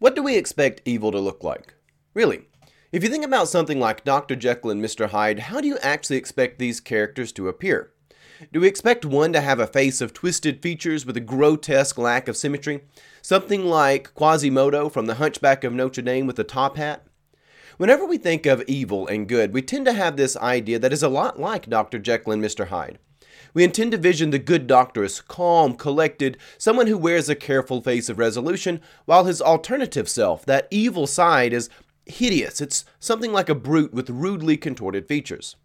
What do we expect evil to look like? Really, if you think about something like Dr. Jekyll and Mr. Hyde, how do you actually expect these characters to appear? Do we expect one to have a face of twisted features with a grotesque lack of symmetry? Something like Quasimodo from The Hunchback of Notre Dame with a top hat? Whenever we think of evil and good, we tend to have this idea that is a lot like Dr. Jekyll and Mr. Hyde. We intend to vision the good doctor as calm, collected, someone who wears a careful face of resolution, while his alternative self, that evil side, is hideous. It's something like a brute with rudely contorted features.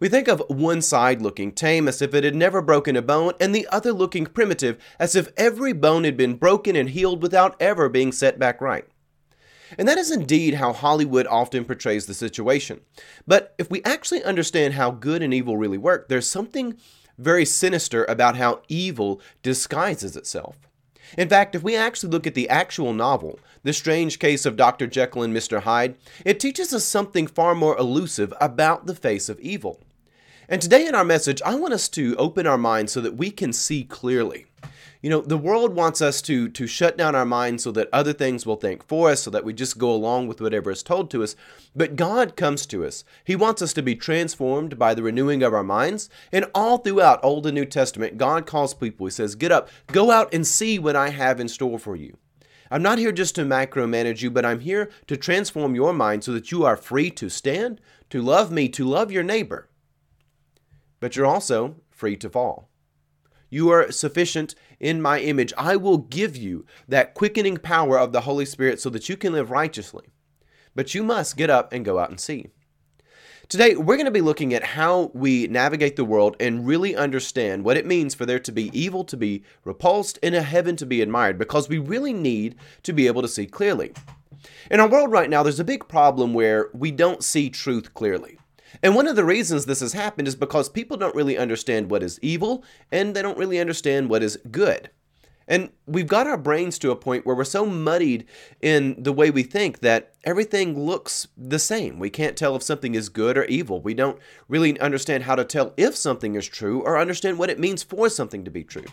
We think of one side looking tame as if it had never broken a bone, and the other looking primitive as if every bone had been broken and healed without ever being set back right. And that is indeed how Hollywood often portrays the situation. But if we actually understand how good and evil really work, there's something very sinister about how evil disguises itself. In fact, if we actually look at the actual novel, The Strange Case of Dr. Jekyll and Mr. Hyde, it teaches us something far more elusive about the face of evil. And today in our message, I want us to open our minds so that we can see clearly. You know, the world wants us to to shut down our minds so that other things will think for us, so that we just go along with whatever is told to us. But God comes to us. He wants us to be transformed by the renewing of our minds. And all throughout Old and New Testament, God calls people. He says, "Get up, go out and see what I have in store for you." I'm not here just to macromanage you, but I'm here to transform your mind so that you are free to stand, to love me, to love your neighbor. But you're also free to fall. You are sufficient in my image. I will give you that quickening power of the Holy Spirit so that you can live righteously. But you must get up and go out and see. Today, we're going to be looking at how we navigate the world and really understand what it means for there to be evil to be repulsed and a heaven to be admired, because we really need to be able to see clearly. In our world right now, there's a big problem where we don't see truth clearly. And one of the reasons this has happened is because people don't really understand what is evil and they don't really understand what is good. And we've got our brains to a point where we're so muddied in the way we think that everything looks the same. We can't tell if something is good or evil. We don't really understand how to tell if something is true or understand what it means for something to be true.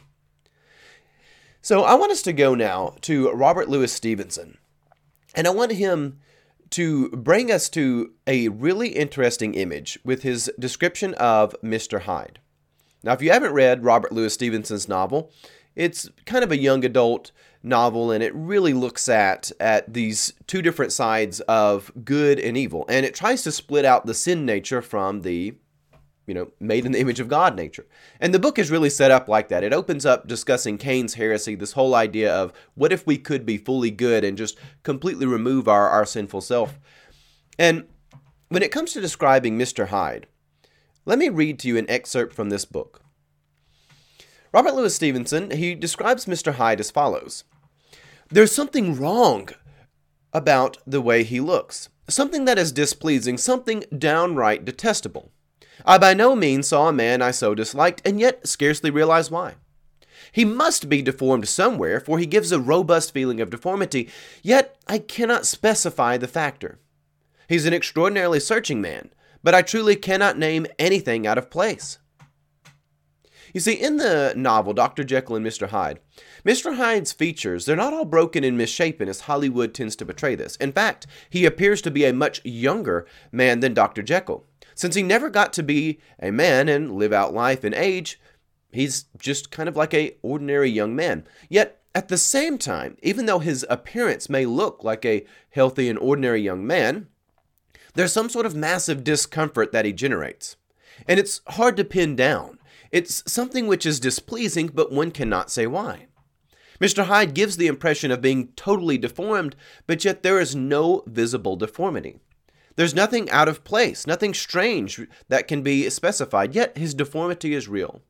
So I want us to go now to Robert Louis Stevenson. And I want him to bring us to a really interesting image with his description of Mr. Hyde. Now, if you haven't read Robert Louis Stevenson's novel, it's kind of a young adult novel and it really looks at at these two different sides of good and evil and it tries to split out the sin nature from the you know, made in the image of God nature. And the book is really set up like that. It opens up discussing Cain's heresy, this whole idea of what if we could be fully good and just completely remove our, our sinful self. And when it comes to describing Mr. Hyde, let me read to you an excerpt from this book. Robert Louis Stevenson, he describes Mr. Hyde as follows There's something wrong about the way he looks, something that is displeasing, something downright detestable. I by no means saw a man I so disliked, and yet scarcely realized why. He must be deformed somewhere, for he gives a robust feeling of deformity, yet I cannot specify the factor. He's an extraordinarily searching man, but I truly cannot name anything out of place. You see, in the novel Dr. Jekyll and Mr. Hyde, Mr. Hyde's features, they're not all broken and misshapen as Hollywood tends to portray this. In fact, he appears to be a much younger man than Dr. Jekyll. Since he never got to be a man and live out life in age, he's just kind of like a ordinary young man. Yet at the same time, even though his appearance may look like a healthy and ordinary young man, there's some sort of massive discomfort that he generates. And it's hard to pin down. It's something which is displeasing, but one cannot say why. Mr. Hyde gives the impression of being totally deformed, but yet there is no visible deformity. There's nothing out of place, nothing strange that can be specified, yet his deformity is real.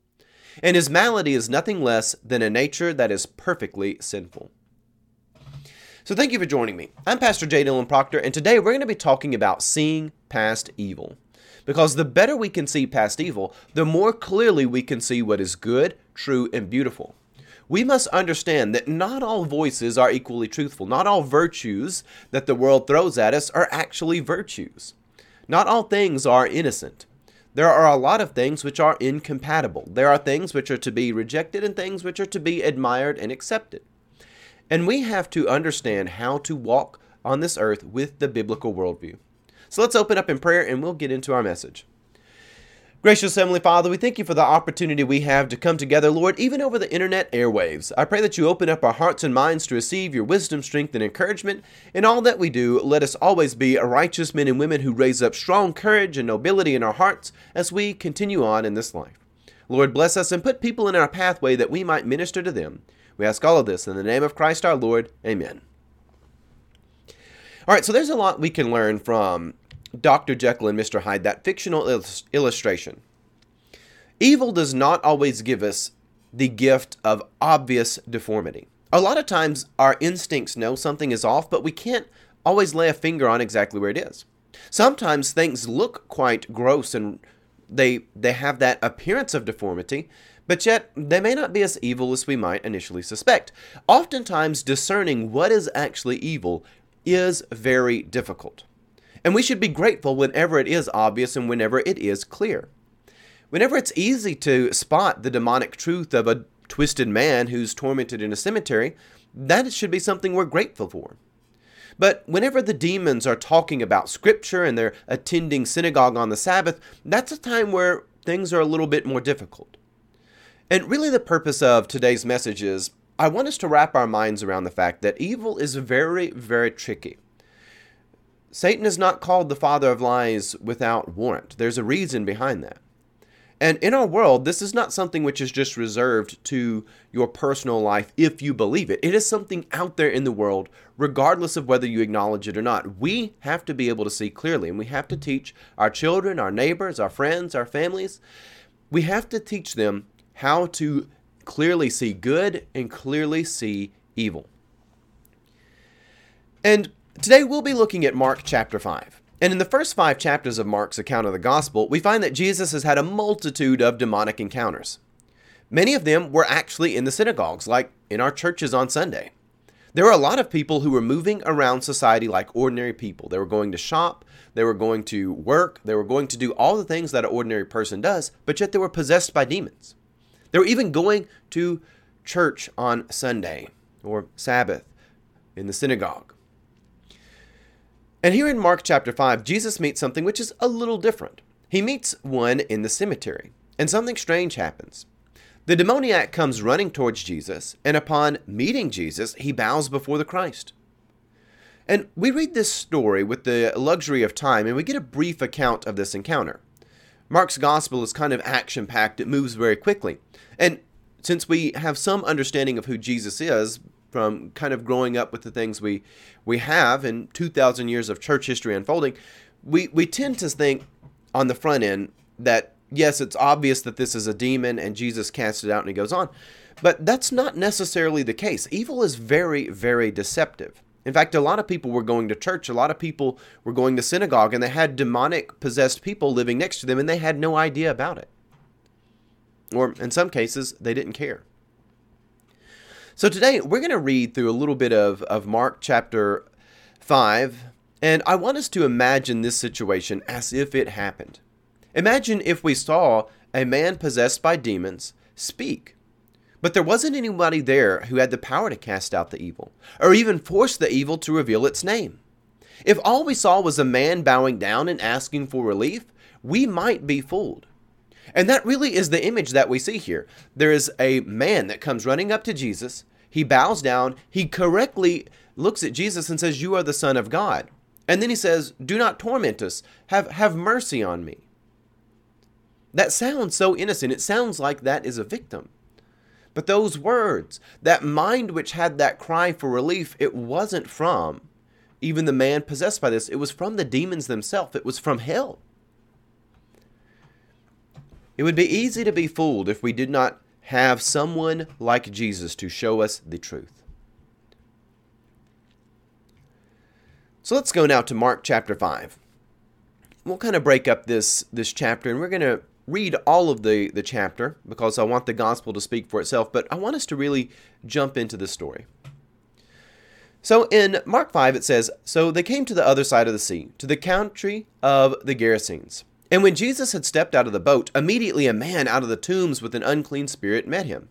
And his malady is nothing less than a nature that is perfectly sinful. So, thank you for joining me. I'm Pastor J. Dylan Proctor, and today we're going to be talking about seeing past evil. Because the better we can see past evil, the more clearly we can see what is good, true, and beautiful we must understand that not all voices are equally truthful. Not all virtues that the world throws at us are actually virtues. Not all things are innocent. There are a lot of things which are incompatible. There are things which are to be rejected and things which are to be admired and accepted. And we have to understand how to walk on this earth with the biblical worldview. So let's open up in prayer and we'll get into our message. Gracious Heavenly Father, we thank you for the opportunity we have to come together, Lord, even over the internet airwaves. I pray that you open up our hearts and minds to receive your wisdom, strength, and encouragement. In all that we do, let us always be righteous men and women who raise up strong courage and nobility in our hearts as we continue on in this life. Lord, bless us and put people in our pathway that we might minister to them. We ask all of this in the name of Christ our Lord. Amen. All right, so there's a lot we can learn from Dr. Jekyll and Mr. Hyde, that fictional il- illustration. Evil does not always give us the gift of obvious deformity. A lot of times our instincts know something is off, but we can't always lay a finger on exactly where it is. Sometimes things look quite gross and they they have that appearance of deformity, but yet they may not be as evil as we might initially suspect. Oftentimes, discerning what is actually evil is very difficult. And we should be grateful whenever it is obvious and whenever it is clear. Whenever it's easy to spot the demonic truth of a twisted man who's tormented in a cemetery, that should be something we're grateful for. But whenever the demons are talking about scripture and they're attending synagogue on the Sabbath, that's a time where things are a little bit more difficult. And really, the purpose of today's message is I want us to wrap our minds around the fact that evil is very, very tricky. Satan is not called the father of lies without warrant. There's a reason behind that. And in our world, this is not something which is just reserved to your personal life if you believe it. It is something out there in the world, regardless of whether you acknowledge it or not. We have to be able to see clearly, and we have to teach our children, our neighbors, our friends, our families. We have to teach them how to clearly see good and clearly see evil. And today we'll be looking at Mark chapter 5. And in the first five chapters of Mark's account of the gospel, we find that Jesus has had a multitude of demonic encounters. Many of them were actually in the synagogues, like in our churches on Sunday. There were a lot of people who were moving around society like ordinary people. They were going to shop, they were going to work, they were going to do all the things that an ordinary person does, but yet they were possessed by demons. They were even going to church on Sunday or Sabbath in the synagogue. And here in Mark chapter 5, Jesus meets something which is a little different. He meets one in the cemetery, and something strange happens. The demoniac comes running towards Jesus, and upon meeting Jesus, he bows before the Christ. And we read this story with the luxury of time, and we get a brief account of this encounter. Mark's gospel is kind of action packed, it moves very quickly. And since we have some understanding of who Jesus is from kind of growing up with the things we we have in 2000 years of church history unfolding, we we tend to think on the front end that yes, it's obvious that this is a demon and Jesus casts it out and he goes on. But that's not necessarily the case. Evil is very very deceptive. In fact, a lot of people were going to church, a lot of people were going to synagogue, and they had demonic possessed people living next to them, and they had no idea about it. Or in some cases, they didn't care. So today, we're going to read through a little bit of, of Mark chapter 5, and I want us to imagine this situation as if it happened. Imagine if we saw a man possessed by demons speak but there wasn't anybody there who had the power to cast out the evil, or even force the evil to reveal its name. If all we saw was a man bowing down and asking for relief, we might be fooled. And that really is the image that we see here. There is a man that comes running up to Jesus. He bows down. He correctly looks at Jesus and says, You are the Son of God. And then he says, Do not torment us. Have, have mercy on me. That sounds so innocent. It sounds like that is a victim. But those words, that mind which had that cry for relief, it wasn't from even the man possessed by this. It was from the demons themselves, it was from hell. It would be easy to be fooled if we did not have someone like Jesus to show us the truth. So let's go now to Mark chapter 5. We'll kind of break up this, this chapter and we're going to read all of the, the chapter because I want the gospel to speak for itself, but I want us to really jump into the story. So in Mark 5, it says, So they came to the other side of the sea, to the country of the Gerasenes. And when Jesus had stepped out of the boat, immediately a man out of the tombs with an unclean spirit met him.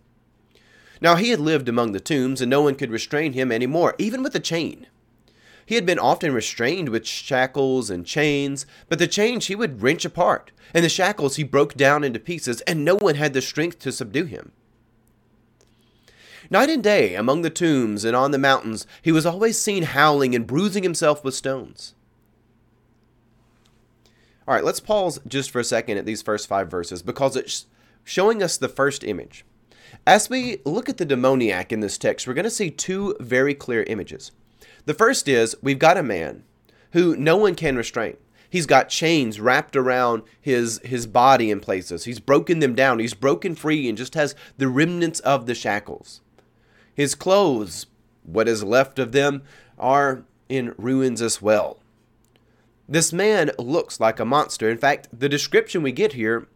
Now he had lived among the tombs, and no one could restrain him any more, even with a chain. He had been often restrained with shackles and chains, but the chains he would wrench apart, and the shackles he broke down into pieces, and no one had the strength to subdue him. Night and day, among the tombs and on the mountains, he was always seen howling and bruising himself with stones. All right, let's pause just for a second at these first five verses because it's showing us the first image. As we look at the demoniac in this text, we're going to see two very clear images. The first is we've got a man who no one can restrain. He's got chains wrapped around his his body in places. He's broken them down. He's broken free and just has the remnants of the shackles. His clothes, what is left of them, are in ruins as well. This man looks like a monster. In fact, the description we get here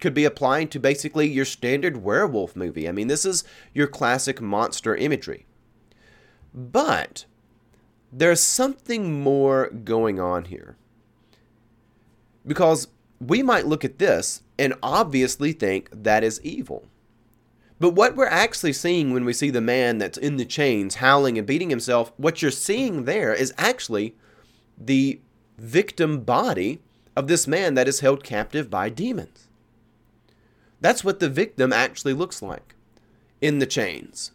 could be applied to basically your standard werewolf movie. I mean, this is your classic monster imagery. But there's something more going on here. Because we might look at this and obviously think that is evil. But what we're actually seeing when we see the man that's in the chains howling and beating himself, what you're seeing there is actually the victim body of this man that is held captive by demons. That's what the victim actually looks like in the chains,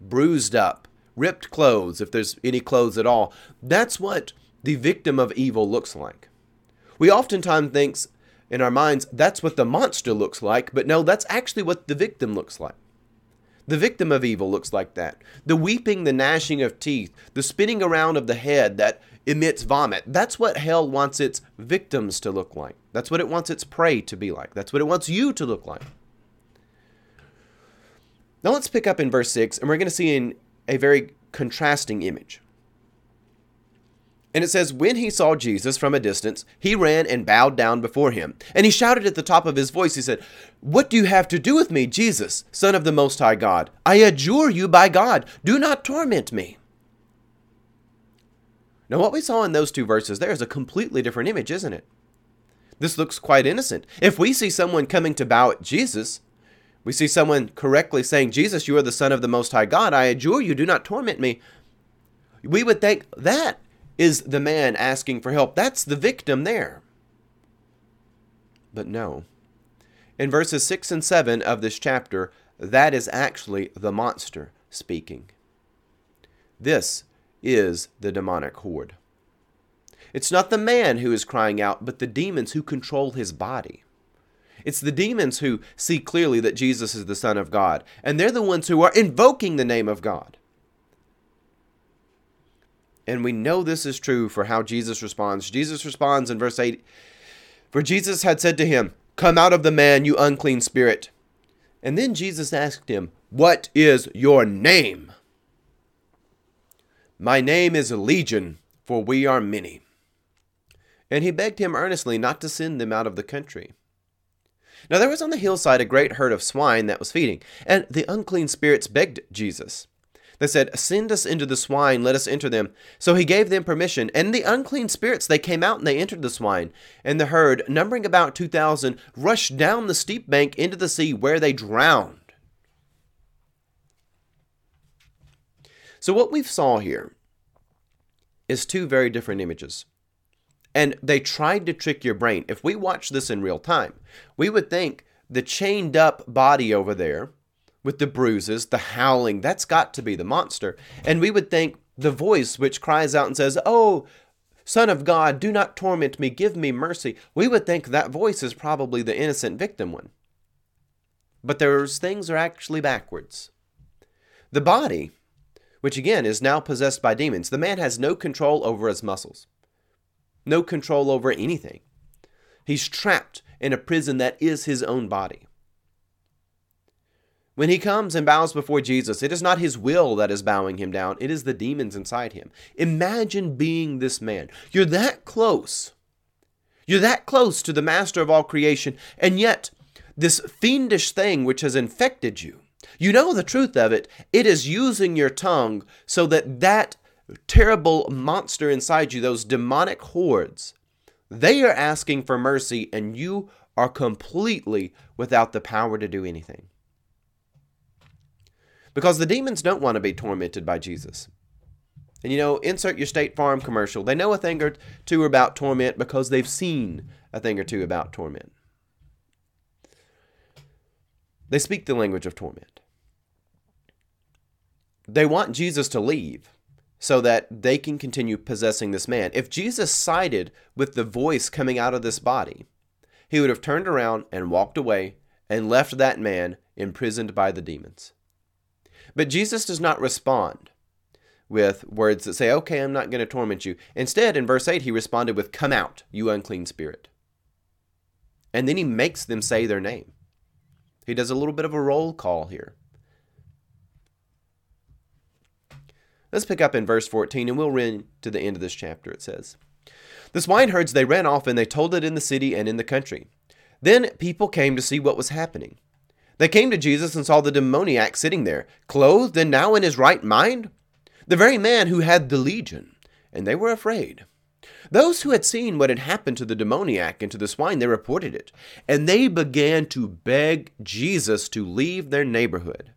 bruised up, ripped clothes, if there's any clothes at all. That's what the victim of evil looks like. We oftentimes think in our minds that's what the monster looks like, but no, that's actually what the victim looks like. The victim of evil looks like that. The weeping, the gnashing of teeth, the spinning around of the head that emits vomit. That's what hell wants its victims to look like. That's what it wants its prey to be like. That's what it wants you to look like. Now let's pick up in verse 6, and we're going to see in a very contrasting image. And it says, When he saw Jesus from a distance, he ran and bowed down before him. And he shouted at the top of his voice, He said, What do you have to do with me, Jesus, Son of the Most High God? I adjure you by God, do not torment me. Now, what we saw in those two verses there is a completely different image, isn't it? This looks quite innocent. If we see someone coming to bow at Jesus, we see someone correctly saying, Jesus, you are the Son of the Most High God. I adjure you, do not torment me. We would think that is the man asking for help. That's the victim there. But no. In verses 6 and 7 of this chapter, that is actually the monster speaking. This is the demonic horde. It's not the man who is crying out, but the demons who control his body. It's the demons who see clearly that Jesus is the Son of God, and they're the ones who are invoking the name of God. And we know this is true for how Jesus responds. Jesus responds in verse 8 For Jesus had said to him, Come out of the man, you unclean spirit. And then Jesus asked him, What is your name? My name is Legion, for we are many. And he begged him earnestly not to send them out of the country. Now there was on the hillside a great herd of swine that was feeding, and the unclean spirits begged Jesus. They said, Send us into the swine, let us enter them. So he gave them permission, and the unclean spirits they came out and they entered the swine. And the herd, numbering about two thousand, rushed down the steep bank into the sea, where they drowned. So what we've saw here is two very different images. And they tried to trick your brain. If we watch this in real time, we would think the chained up body over there with the bruises, the howling, that's got to be the monster. And we would think the voice which cries out and says, Oh, Son of God, do not torment me, give me mercy. We would think that voice is probably the innocent victim one. But those things are actually backwards. The body which again is now possessed by demons. The man has no control over his muscles, no control over anything. He's trapped in a prison that is his own body. When he comes and bows before Jesus, it is not his will that is bowing him down, it is the demons inside him. Imagine being this man. You're that close. You're that close to the master of all creation, and yet this fiendish thing which has infected you you know the truth of it. It is using your tongue so that that terrible monster inside you, those demonic hordes, they are asking for mercy and you are completely without the power to do anything. Because the demons don't want to be tormented by Jesus. And you know, insert your State Farm commercial. They know a thing or two about torment because they've seen a thing or two about torment. They speak the language of torment. They want Jesus to leave so that they can continue possessing this man. If Jesus sided with the voice coming out of this body, he would have turned around and walked away and left that man imprisoned by the demons. But Jesus does not respond with words that say, Okay, I'm not going to torment you. Instead, in verse 8, he responded with, Come out, you unclean spirit. And then he makes them say their name. He does a little bit of a roll call here. Let's pick up in verse 14 and we'll read to the end of this chapter. It says, The swineherds they ran off and they told it in the city and in the country. Then people came to see what was happening. They came to Jesus and saw the demoniac sitting there, clothed and now in his right mind, the very man who had the legion, and they were afraid. Those who had seen what had happened to the demoniac and to the swine, they reported it, and they began to beg Jesus to leave their neighborhood.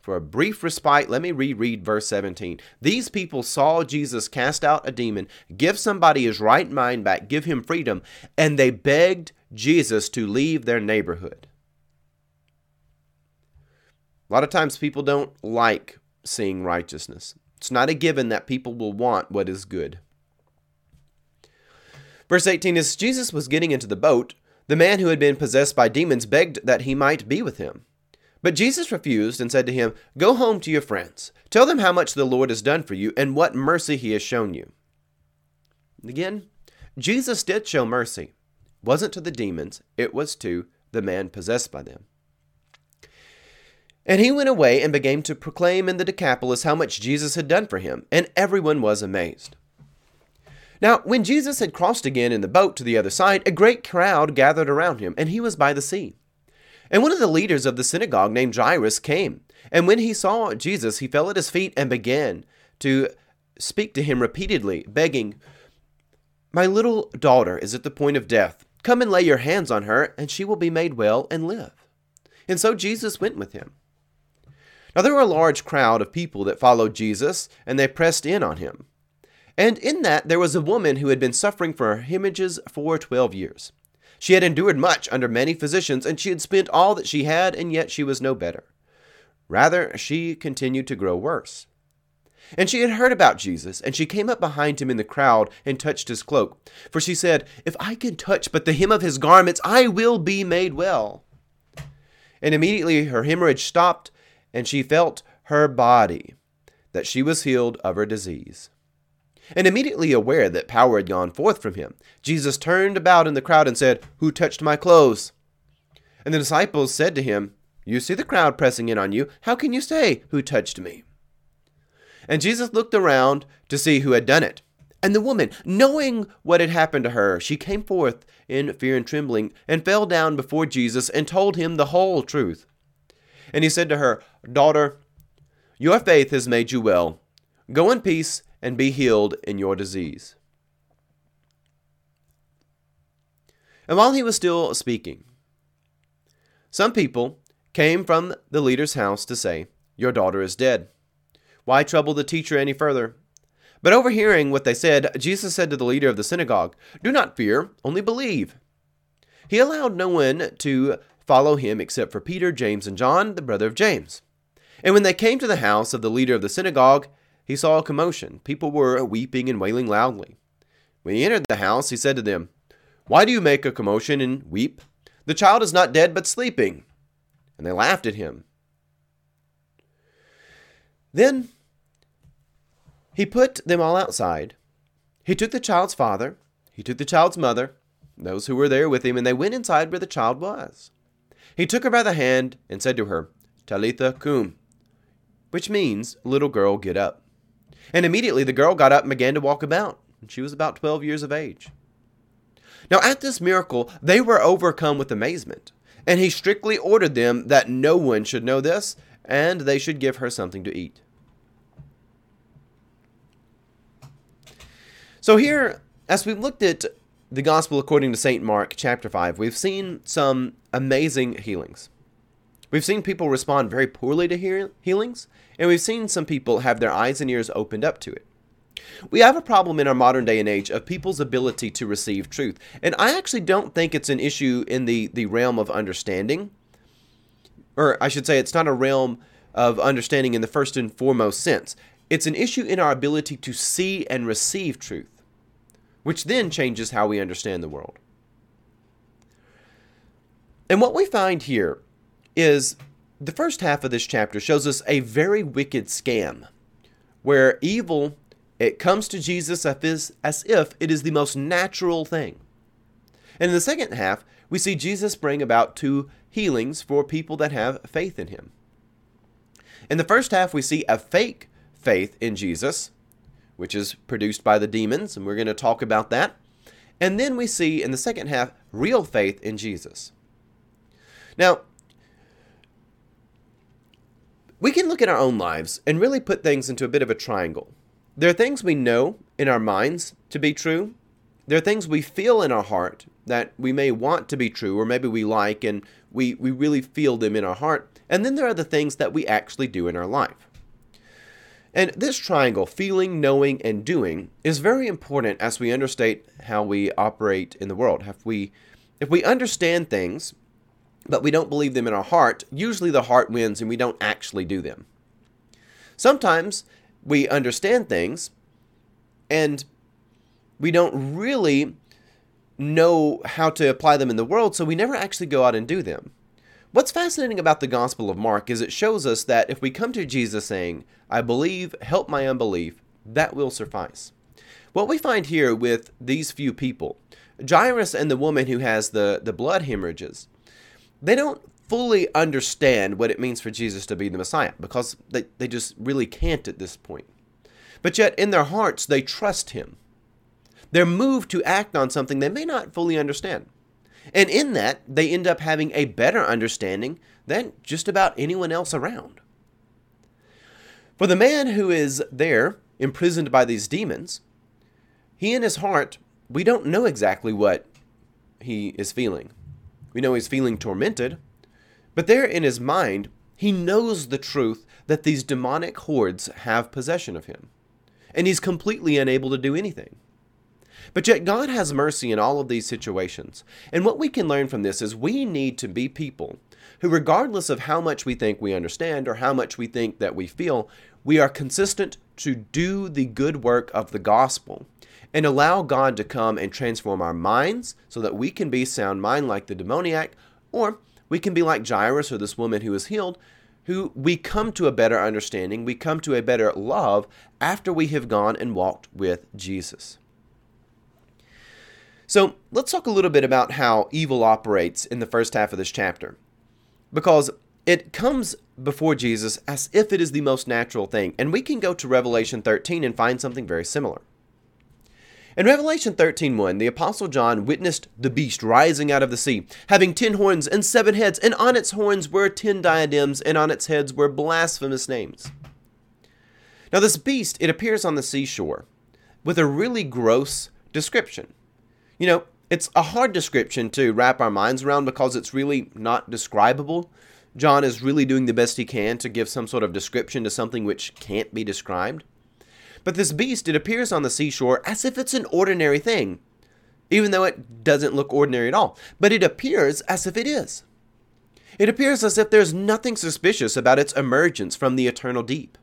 For a brief respite, let me reread verse 17. These people saw Jesus cast out a demon, give somebody his right mind back, give him freedom, and they begged Jesus to leave their neighborhood. A lot of times people don't like seeing righteousness. It's not a given that people will want what is good. Verse 18 As Jesus was getting into the boat, the man who had been possessed by demons begged that he might be with him. But Jesus refused and said to him, Go home to your friends. Tell them how much the Lord has done for you and what mercy he has shown you. Again, Jesus did show mercy. It wasn't to the demons, it was to the man possessed by them. And he went away and began to proclaim in the Decapolis how much Jesus had done for him, and everyone was amazed. Now, when Jesus had crossed again in the boat to the other side, a great crowd gathered around him, and he was by the sea. And one of the leaders of the synagogue named Jairus came, and when he saw Jesus, he fell at his feet and began to speak to him repeatedly, begging, My little daughter is at the point of death. Come and lay your hands on her, and she will be made well and live. And so Jesus went with him. Now there were a large crowd of people that followed Jesus, and they pressed in on him. And in that there was a woman who had been suffering from hemorrhages for twelve years. She had endured much under many physicians, and she had spent all that she had, and yet she was no better. Rather, she continued to grow worse. And she had heard about Jesus, and she came up behind him in the crowd and touched his cloak. For she said, If I can touch but the hem of his garments, I will be made well. And immediately her hemorrhage stopped, and she felt her body that she was healed of her disease. And immediately aware that power had gone forth from him, Jesus turned about in the crowd and said, Who touched my clothes? And the disciples said to him, You see the crowd pressing in on you. How can you say, Who touched me? And Jesus looked around to see who had done it. And the woman, knowing what had happened to her, she came forth in fear and trembling, and fell down before Jesus and told him the whole truth. And he said to her, Daughter, your faith has made you well. Go in peace and be healed in your disease. And while he was still speaking, some people came from the leader's house to say, Your daughter is dead. Why trouble the teacher any further? But overhearing what they said, Jesus said to the leader of the synagogue, Do not fear, only believe. He allowed no one to follow him except for Peter, James, and John, the brother of James. And when they came to the house of the leader of the synagogue, he saw a commotion. People were weeping and wailing loudly. When he entered the house, he said to them, Why do you make a commotion and weep? The child is not dead, but sleeping. And they laughed at him. Then he put them all outside. He took the child's father, he took the child's mother, those who were there with him, and they went inside where the child was. He took her by the hand and said to her, Talitha cum, which means, little girl, get up. And immediately the girl got up and began to walk about. She was about 12 years of age. Now, at this miracle, they were overcome with amazement. And he strictly ordered them that no one should know this, and they should give her something to eat. So, here, as we've looked at the Gospel according to St. Mark, chapter 5, we've seen some amazing healings. We've seen people respond very poorly to heal- healings, and we've seen some people have their eyes and ears opened up to it. We have a problem in our modern day and age of people's ability to receive truth. And I actually don't think it's an issue in the, the realm of understanding. Or I should say, it's not a realm of understanding in the first and foremost sense. It's an issue in our ability to see and receive truth, which then changes how we understand the world. And what we find here is the first half of this chapter shows us a very wicked scam where evil it comes to Jesus as if it is the most natural thing. And in the second half, we see Jesus bring about two healings for people that have faith in him. In the first half, we see a fake faith in Jesus, which is produced by the demons, and we're going to talk about that. And then we see in the second half real faith in Jesus. Now, we can look at our own lives and really put things into a bit of a triangle. There are things we know in our minds to be true. There are things we feel in our heart that we may want to be true or maybe we like and we, we really feel them in our heart. And then there are the things that we actually do in our life. And this triangle, feeling, knowing, and doing, is very important as we understand how we operate in the world. If we, if we understand things, but we don't believe them in our heart, usually the heart wins and we don't actually do them. Sometimes we understand things and we don't really know how to apply them in the world, so we never actually go out and do them. What's fascinating about the Gospel of Mark is it shows us that if we come to Jesus saying, I believe, help my unbelief, that will suffice. What we find here with these few people, Jairus and the woman who has the, the blood hemorrhages, they don't fully understand what it means for Jesus to be the Messiah because they, they just really can't at this point. But yet, in their hearts, they trust Him. They're moved to act on something they may not fully understand. And in that, they end up having a better understanding than just about anyone else around. For the man who is there, imprisoned by these demons, he in his heart, we don't know exactly what he is feeling. We know he's feeling tormented, but there in his mind, he knows the truth that these demonic hordes have possession of him, and he's completely unable to do anything. But yet, God has mercy in all of these situations. And what we can learn from this is we need to be people who, regardless of how much we think we understand or how much we think that we feel, we are consistent to do the good work of the gospel and allow God to come and transform our minds so that we can be sound mind like the demoniac, or we can be like Jairus or this woman who is healed, who we come to a better understanding, we come to a better love after we have gone and walked with Jesus. So let's talk a little bit about how evil operates in the first half of this chapter. Because it comes before Jesus as if it is the most natural thing. And we can go to Revelation 13 and find something very similar. In Revelation 13:1, the apostle John witnessed the beast rising out of the sea, having 10 horns and 7 heads, and on its horns were 10 diadems, and on its heads were blasphemous names. Now this beast, it appears on the seashore with a really gross description. You know, it's a hard description to wrap our minds around because it's really not describable. John is really doing the best he can to give some sort of description to something which can't be described. But this beast, it appears on the seashore as if it's an ordinary thing, even though it doesn't look ordinary at all. But it appears as if it is. It appears as if there's nothing suspicious about its emergence from the eternal deep.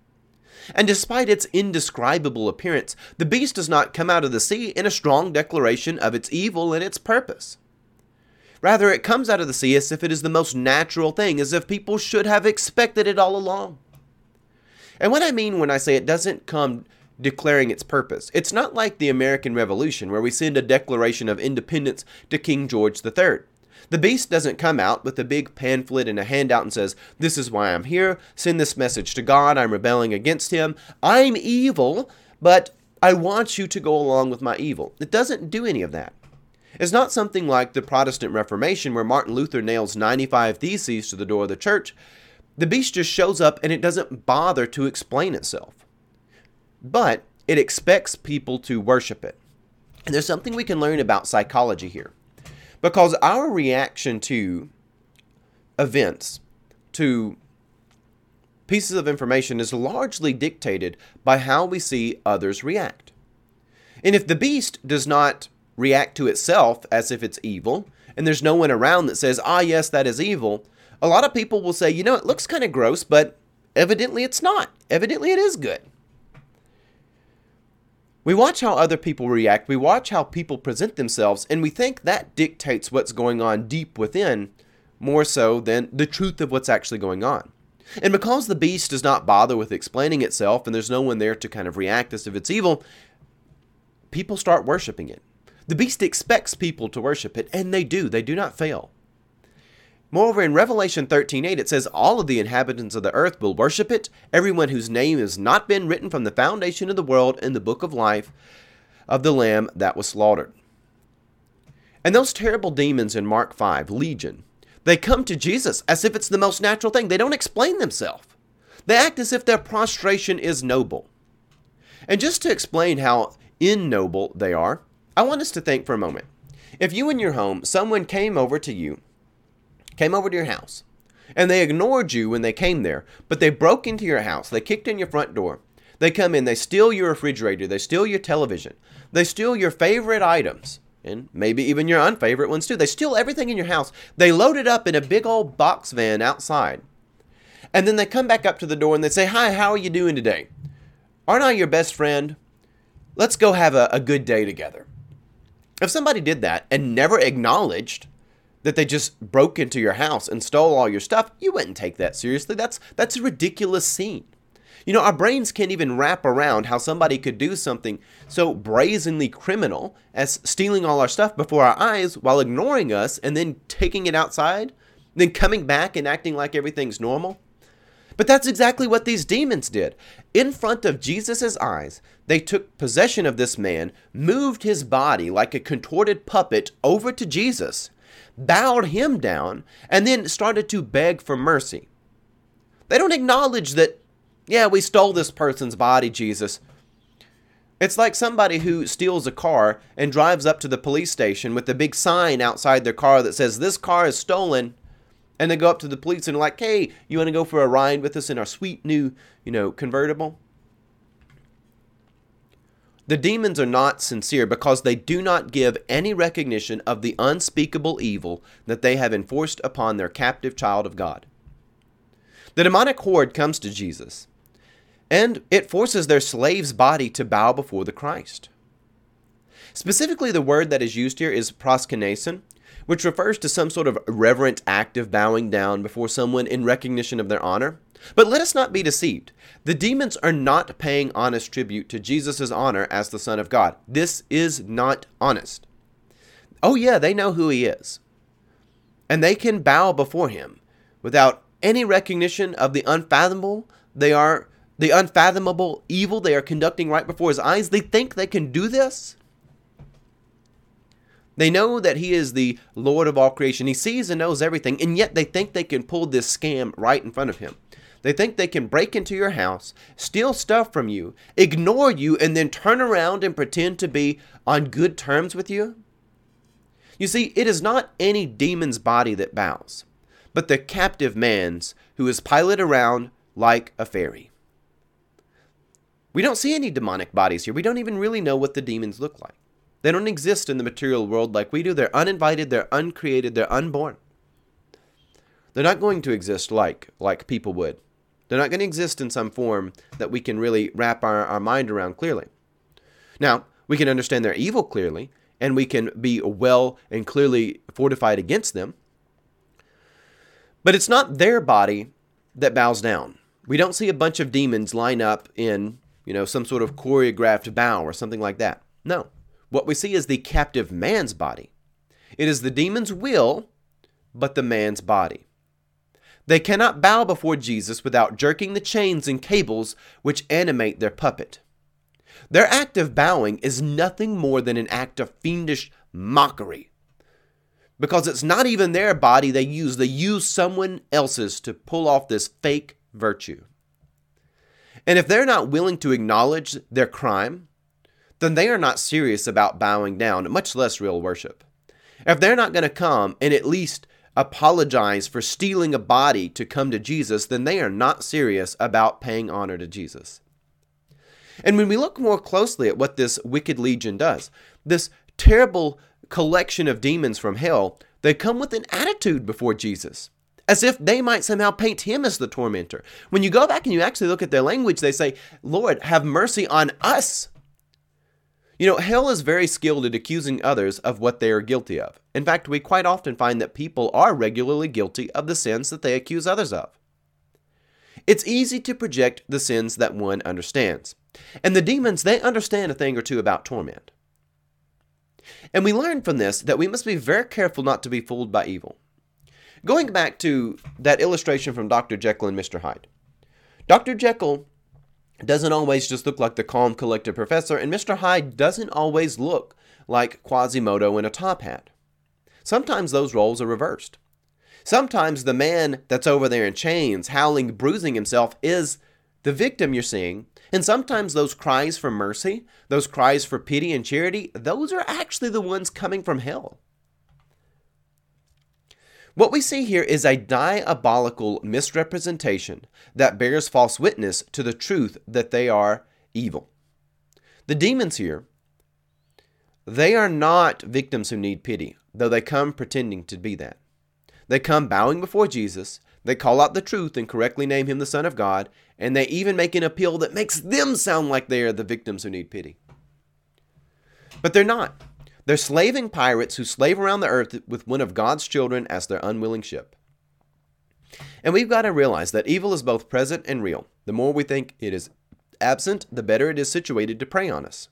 And despite its indescribable appearance, the beast does not come out of the sea in a strong declaration of its evil and its purpose. Rather, it comes out of the sea as if it is the most natural thing, as if people should have expected it all along. And what I mean when I say it doesn't come declaring its purpose. It's not like the American Revolution, where we send a Declaration of Independence to King George III. The beast doesn't come out with a big pamphlet and a handout and says, This is why I'm here. Send this message to God. I'm rebelling against him. I'm evil, but I want you to go along with my evil. It doesn't do any of that. It's not something like the Protestant Reformation, where Martin Luther nails 95 theses to the door of the church. The beast just shows up and it doesn't bother to explain itself but it expects people to worship it. And there's something we can learn about psychology here. Because our reaction to events, to pieces of information is largely dictated by how we see others react. And if the beast does not react to itself as if it's evil, and there's no one around that says, ah, yes, that is evil, a lot of people will say, you know, it looks kind of gross, but evidently it's not. Evidently it is good. We watch how other people react, we watch how people present themselves, and we think that dictates what's going on deep within more so than the truth of what's actually going on. And because the beast does not bother with explaining itself and there's no one there to kind of react as if it's evil, people start worshiping it. The beast expects people to worship it, and they do. They do not fail. Moreover, in Revelation 13:8 it says, All of the inhabitants of the earth will worship it, everyone whose name has not been written from the foundation of the world in the book of life of the Lamb that was slaughtered. And those terrible demons in Mark 5, Legion, they come to Jesus as if it's the most natural thing. They don't explain themselves. They act as if their prostration is noble. And just to explain how ignoble they are, I want us to think for a moment. If you in your home, someone came over to you came over to your house, and they ignored you when they came there, but they broke into your house, they kicked in your front door, they come in, they steal your refrigerator, they steal your television, they steal your favorite items, and maybe even your unfavorite ones too. They steal everything in your house. They load it up in a big old box van outside. And then they come back up to the door and they say, Hi, how are you doing today? Aren't I your best friend? Let's go have a, a good day together. If somebody did that and never acknowledged that they just broke into your house and stole all your stuff, you wouldn't take that seriously. That's that's a ridiculous scene. You know, our brains can't even wrap around how somebody could do something so brazenly criminal as stealing all our stuff before our eyes while ignoring us and then taking it outside, then coming back and acting like everything's normal. But that's exactly what these demons did. In front of Jesus' eyes, they took possession of this man, moved his body like a contorted puppet over to Jesus, bowed him down, and then started to beg for mercy. They don't acknowledge that, yeah, we stole this person's body, Jesus. It's like somebody who steals a car and drives up to the police station with a big sign outside their car that says, This car is stolen. And they go up to the police and are like, Hey, you want to go for a ride with us in our sweet new, you know, convertible? The demons are not sincere because they do not give any recognition of the unspeakable evil that they have enforced upon their captive child of God. The demonic horde comes to Jesus, and it forces their slave's body to bow before the Christ. Specifically, the word that is used here is proskynesin, which refers to some sort of reverent act of bowing down before someone in recognition of their honor. But let us not be deceived. The demons are not paying honest tribute to Jesus' honor as the Son of God. This is not honest. Oh, yeah, they know who he is. And they can bow before him without any recognition of the unfathomable. They are the unfathomable evil they are conducting right before his eyes. They think they can do this. They know that he is the Lord of all creation. He sees and knows everything, and yet they think they can pull this scam right in front of him. They think they can break into your house, steal stuff from you, ignore you, and then turn around and pretend to be on good terms with you? You see, it is not any demon's body that bows, but the captive man's who is piloted around like a ferry. We don't see any demonic bodies here. We don't even really know what the demons look like. They don't exist in the material world like we do. They're uninvited, they're uncreated, they're unborn. They're not going to exist like like people would. They're not going to exist in some form that we can really wrap our, our mind around clearly. Now, we can understand their evil clearly, and we can be well and clearly fortified against them. But it's not their body that bows down. We don't see a bunch of demons line up in, you know, some sort of choreographed bow or something like that. No. What we see is the captive man's body. It is the demon's will, but the man's body. They cannot bow before Jesus without jerking the chains and cables which animate their puppet. Their act of bowing is nothing more than an act of fiendish mockery. Because it's not even their body they use, they use someone else's to pull off this fake virtue. And if they're not willing to acknowledge their crime, then they are not serious about bowing down, much less real worship. If they're not going to come and at least apologize for stealing a body to come to Jesus, then they are not serious about paying honor to Jesus. And when we look more closely at what this wicked legion does, this terrible collection of demons from hell, they come with an attitude before Jesus, as if they might somehow paint him as the tormentor. When you go back and you actually look at their language, they say, Lord, have mercy on us. You know, hell is very skilled at accusing others of what they are guilty of. In fact, we quite often find that people are regularly guilty of the sins that they accuse others of. It's easy to project the sins that one understands. And the demons, they understand a thing or two about torment. And we learn from this that we must be very careful not to be fooled by evil. Going back to that illustration from Dr. Jekyll and Mr. Hyde. Dr. Jekyll doesn't always just look like the calm, collected professor, and Mr. Hyde doesn't always look like Quasimodo in a top hat. Sometimes those roles are reversed. Sometimes the man that's over there in chains, howling, bruising himself, is the victim you're seeing, and sometimes those cries for mercy, those cries for pity and charity, those are actually the ones coming from hell. What we see here is a diabolical misrepresentation that bears false witness to the truth that they are evil. The demons here, they are not victims who need pity, though they come pretending to be that. They come bowing before Jesus, they call out the truth and correctly name him the Son of God, and they even make an appeal that makes them sound like they are the victims who need pity. But they're not. They're slaving pirates who slave around the earth with one of God's children as their unwilling ship. And we've got to realize that evil is both present and real. The more we think it is absent, the better it is situated to prey on us.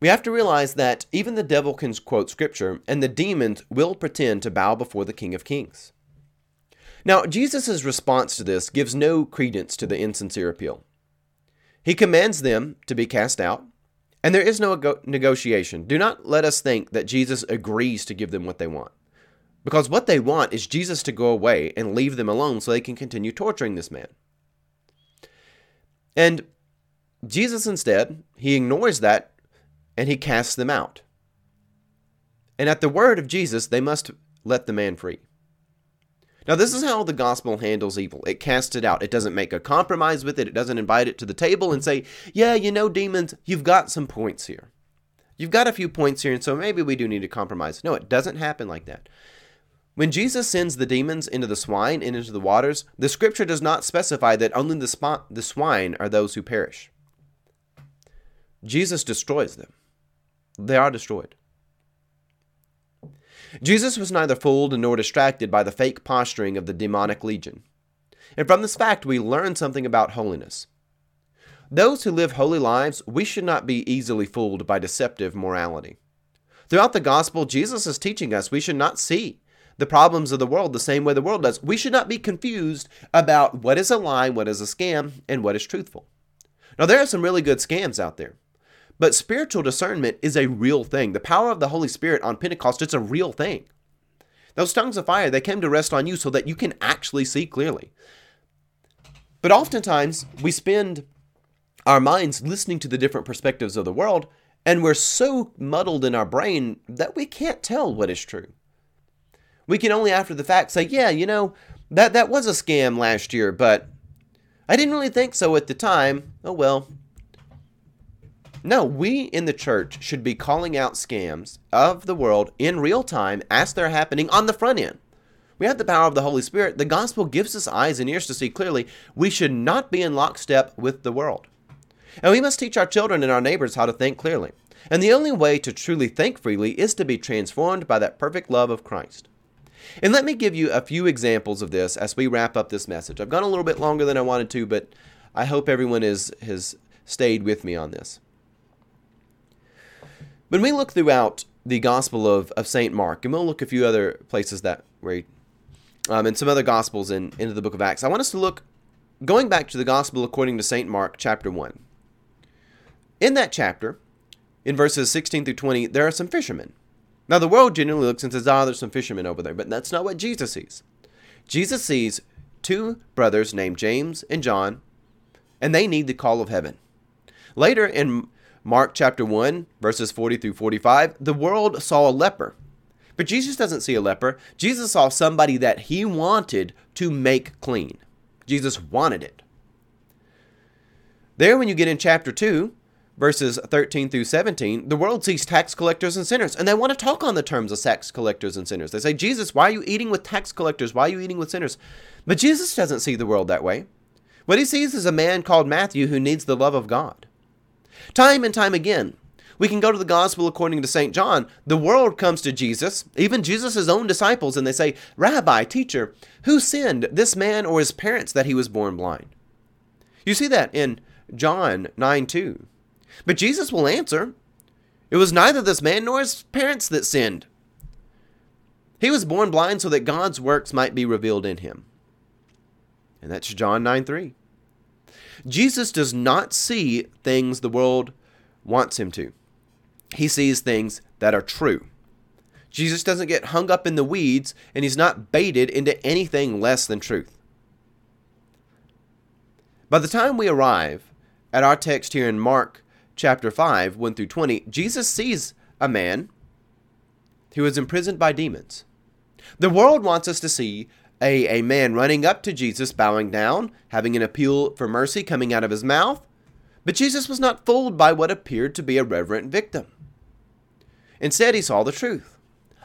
We have to realize that even the devil can quote scripture, and the demons will pretend to bow before the King of Kings. Now, Jesus' response to this gives no credence to the insincere appeal. He commands them to be cast out, and there is no negotiation. Do not let us think that Jesus agrees to give them what they want. Because what they want is Jesus to go away and leave them alone so they can continue torturing this man. And Jesus instead, he ignores that and he casts them out. And at the word of Jesus, they must let the man free. Now, this is how the gospel handles evil. It casts it out. It doesn't make a compromise with it. It doesn't invite it to the table and say, yeah, you know, demons, you've got some points here. You've got a few points here, and so maybe we do need to compromise. No, it doesn't happen like that. When Jesus sends the demons into the swine and into the waters, the scripture does not specify that only the, the swine are those who perish. Jesus destroys them, they are destroyed. Jesus was neither fooled nor distracted by the fake posturing of the demonic legion. And from this fact, we learn something about holiness. Those who live holy lives, we should not be easily fooled by deceptive morality. Throughout the gospel, Jesus is teaching us we should not see the problems of the world the same way the world does. We should not be confused about what is a lie, what is a scam, and what is truthful. Now, there are some really good scams out there. But spiritual discernment is a real thing. The power of the Holy Spirit on Pentecost, it's a real thing. Those tongues of fire, they came to rest on you so that you can actually see clearly. But oftentimes, we spend our minds listening to the different perspectives of the world, and we're so muddled in our brain that we can't tell what is true. We can only after the fact say, yeah, you know, that, that was a scam last year, but I didn't really think so at the time. Oh well, no, we in the church should be calling out scams of the world in real time as they're happening on the front end. We have the power of the Holy Spirit. The gospel gives us eyes and ears to see clearly. We should not be in lockstep with the world. And we must teach our children and our neighbors how to think clearly. And the only way to truly think freely is to be transformed by that perfect love of Christ. And let me give you a few examples of this as we wrap up this message. I've gone a little bit longer than I wanted to, but I hope everyone is, has stayed with me on this. When we look throughout the Gospel of, of St. Mark, and we'll look a few other places that where um, and some other Gospels in into the book of Acts, I want us to look going back to the Gospel according to St. Mark, chapter 1. In that chapter, in verses 16 through 20, there are some fishermen. Now, the world generally looks and says, ah, oh, there's some fishermen over there, but that's not what Jesus sees. Jesus sees two brothers named James and John, and they need the call of heaven. Later in Mark chapter 1, verses 40 through 45, the world saw a leper. But Jesus doesn't see a leper. Jesus saw somebody that he wanted to make clean. Jesus wanted it. There, when you get in chapter 2, verses 13 through 17, the world sees tax collectors and sinners, and they want to talk on the terms of tax collectors and sinners. They say, Jesus, why are you eating with tax collectors? Why are you eating with sinners? But Jesus doesn't see the world that way. What he sees is a man called Matthew who needs the love of God. Time and time again, we can go to the gospel according to St. John. The world comes to Jesus, even Jesus' own disciples, and they say, Rabbi, teacher, who sinned, this man or his parents, that he was born blind? You see that in John 9 2. But Jesus will answer, It was neither this man nor his parents that sinned. He was born blind so that God's works might be revealed in him. And that's John 9 3. Jesus does not see things the world wants him to. He sees things that are true. Jesus doesn't get hung up in the weeds, and he's not baited into anything less than truth. By the time we arrive at our text here in Mark chapter 5, 1 through 20, Jesus sees a man who is imprisoned by demons. The world wants us to see a, a man running up to Jesus, bowing down, having an appeal for mercy coming out of his mouth. But Jesus was not fooled by what appeared to be a reverent victim. Instead, he saw the truth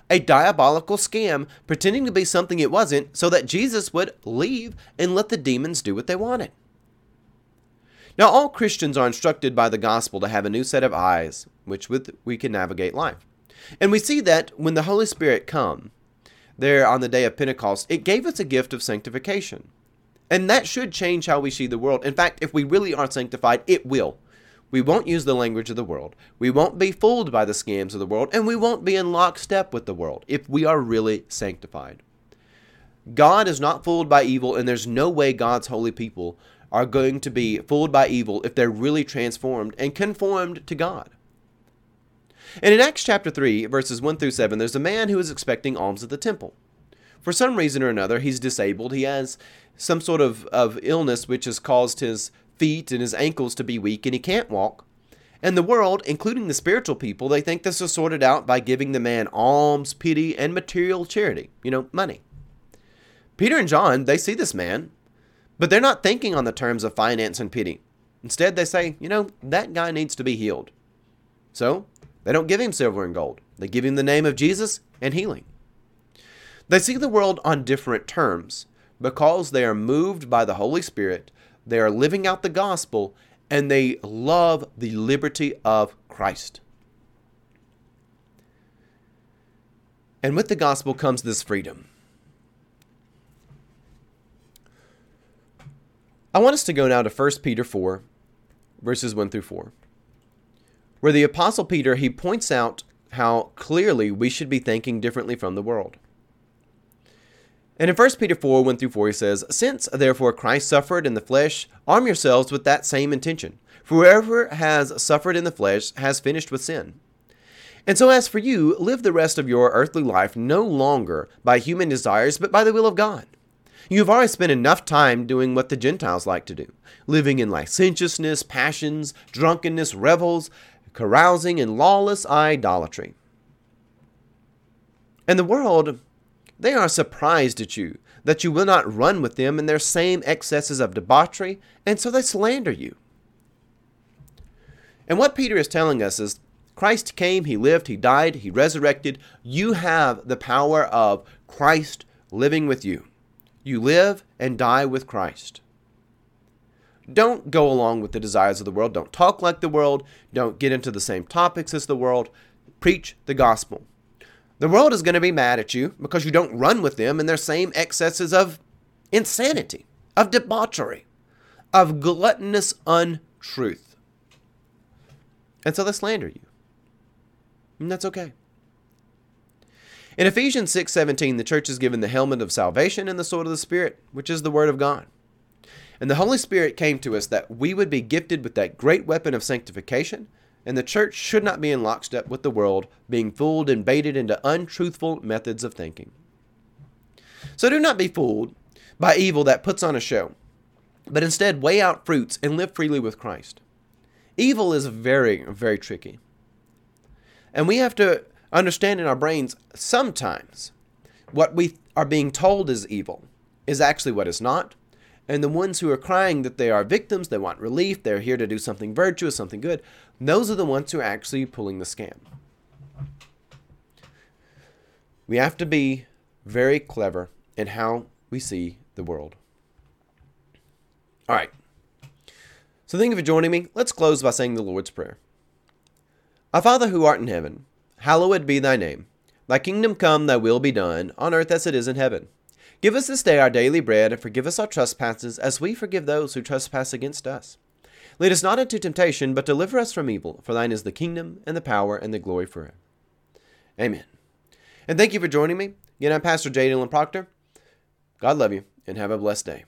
a diabolical scam pretending to be something it wasn't so that Jesus would leave and let the demons do what they wanted. Now, all Christians are instructed by the gospel to have a new set of eyes, which with we can navigate life. And we see that when the Holy Spirit come, there on the day of Pentecost, it gave us a gift of sanctification. And that should change how we see the world. In fact, if we really are sanctified, it will. We won't use the language of the world. We won't be fooled by the scams of the world, and we won't be in lockstep with the world if we are really sanctified. God is not fooled by evil, and there's no way God's holy people are going to be fooled by evil if they're really transformed and conformed to God. And in Acts chapter 3, verses 1 through 7, there's a man who is expecting alms at the temple. For some reason or another, he's disabled. He has some sort of, of illness which has caused his feet and his ankles to be weak, and he can't walk. And the world, including the spiritual people, they think this is sorted out by giving the man alms, pity, and material charity. You know, money. Peter and John, they see this man, but they're not thinking on the terms of finance and pity. Instead, they say, you know, that guy needs to be healed. So, they don't give him silver and gold. They give him the name of Jesus and healing. They see the world on different terms because they are moved by the Holy Spirit, they are living out the gospel, and they love the liberty of Christ. And with the gospel comes this freedom. I want us to go now to 1 Peter 4, verses 1 through 4, where the Apostle Peter he points out how clearly we should be thinking differently from the world. And in 1 Peter 4, 1 through 4, he says, Since therefore Christ suffered in the flesh, arm yourselves with that same intention. For whoever has suffered in the flesh has finished with sin. And so, as for you, live the rest of your earthly life no longer by human desires, but by the will of God. You've already spent enough time doing what the Gentiles like to do living in licentiousness, passions, drunkenness, revels, carousing, and lawless idolatry. And the world, they are surprised at you that you will not run with them in their same excesses of debauchery, and so they slander you. And what Peter is telling us is Christ came, he lived, he died, he resurrected. You have the power of Christ living with you. You live and die with Christ. Don't go along with the desires of the world. Don't talk like the world. Don't get into the same topics as the world. Preach the gospel. The world is going to be mad at you because you don't run with them in their same excesses of insanity, of debauchery, of gluttonous untruth. And so they slander you. And that's okay. In Ephesians 6:17, the church is given the helmet of salvation and the sword of the Spirit, which is the word of God. And the Holy Spirit came to us that we would be gifted with that great weapon of sanctification, and the church should not be in lockstep with the world, being fooled and baited into untruthful methods of thinking. So do not be fooled by evil that puts on a show, but instead weigh out fruits and live freely with Christ. Evil is very, very tricky. And we have to understand in our brains sometimes what we are being told is evil is actually what is not. And the ones who are crying that they are victims, they want relief, they're here to do something virtuous, something good, those are the ones who are actually pulling the scam. We have to be very clever in how we see the world. All right. So thank you for joining me. Let's close by saying the Lord's Prayer. Our Father who art in heaven, hallowed be thy name. Thy kingdom come, thy will be done, on earth as it is in heaven. Give us this day our daily bread, and forgive us our trespasses, as we forgive those who trespass against us. Lead us not into temptation, but deliver us from evil. For thine is the kingdom, and the power, and the glory forever. Amen. And thank you for joining me. Again, I'm Pastor J. Dylan Proctor. God love you, and have a blessed day.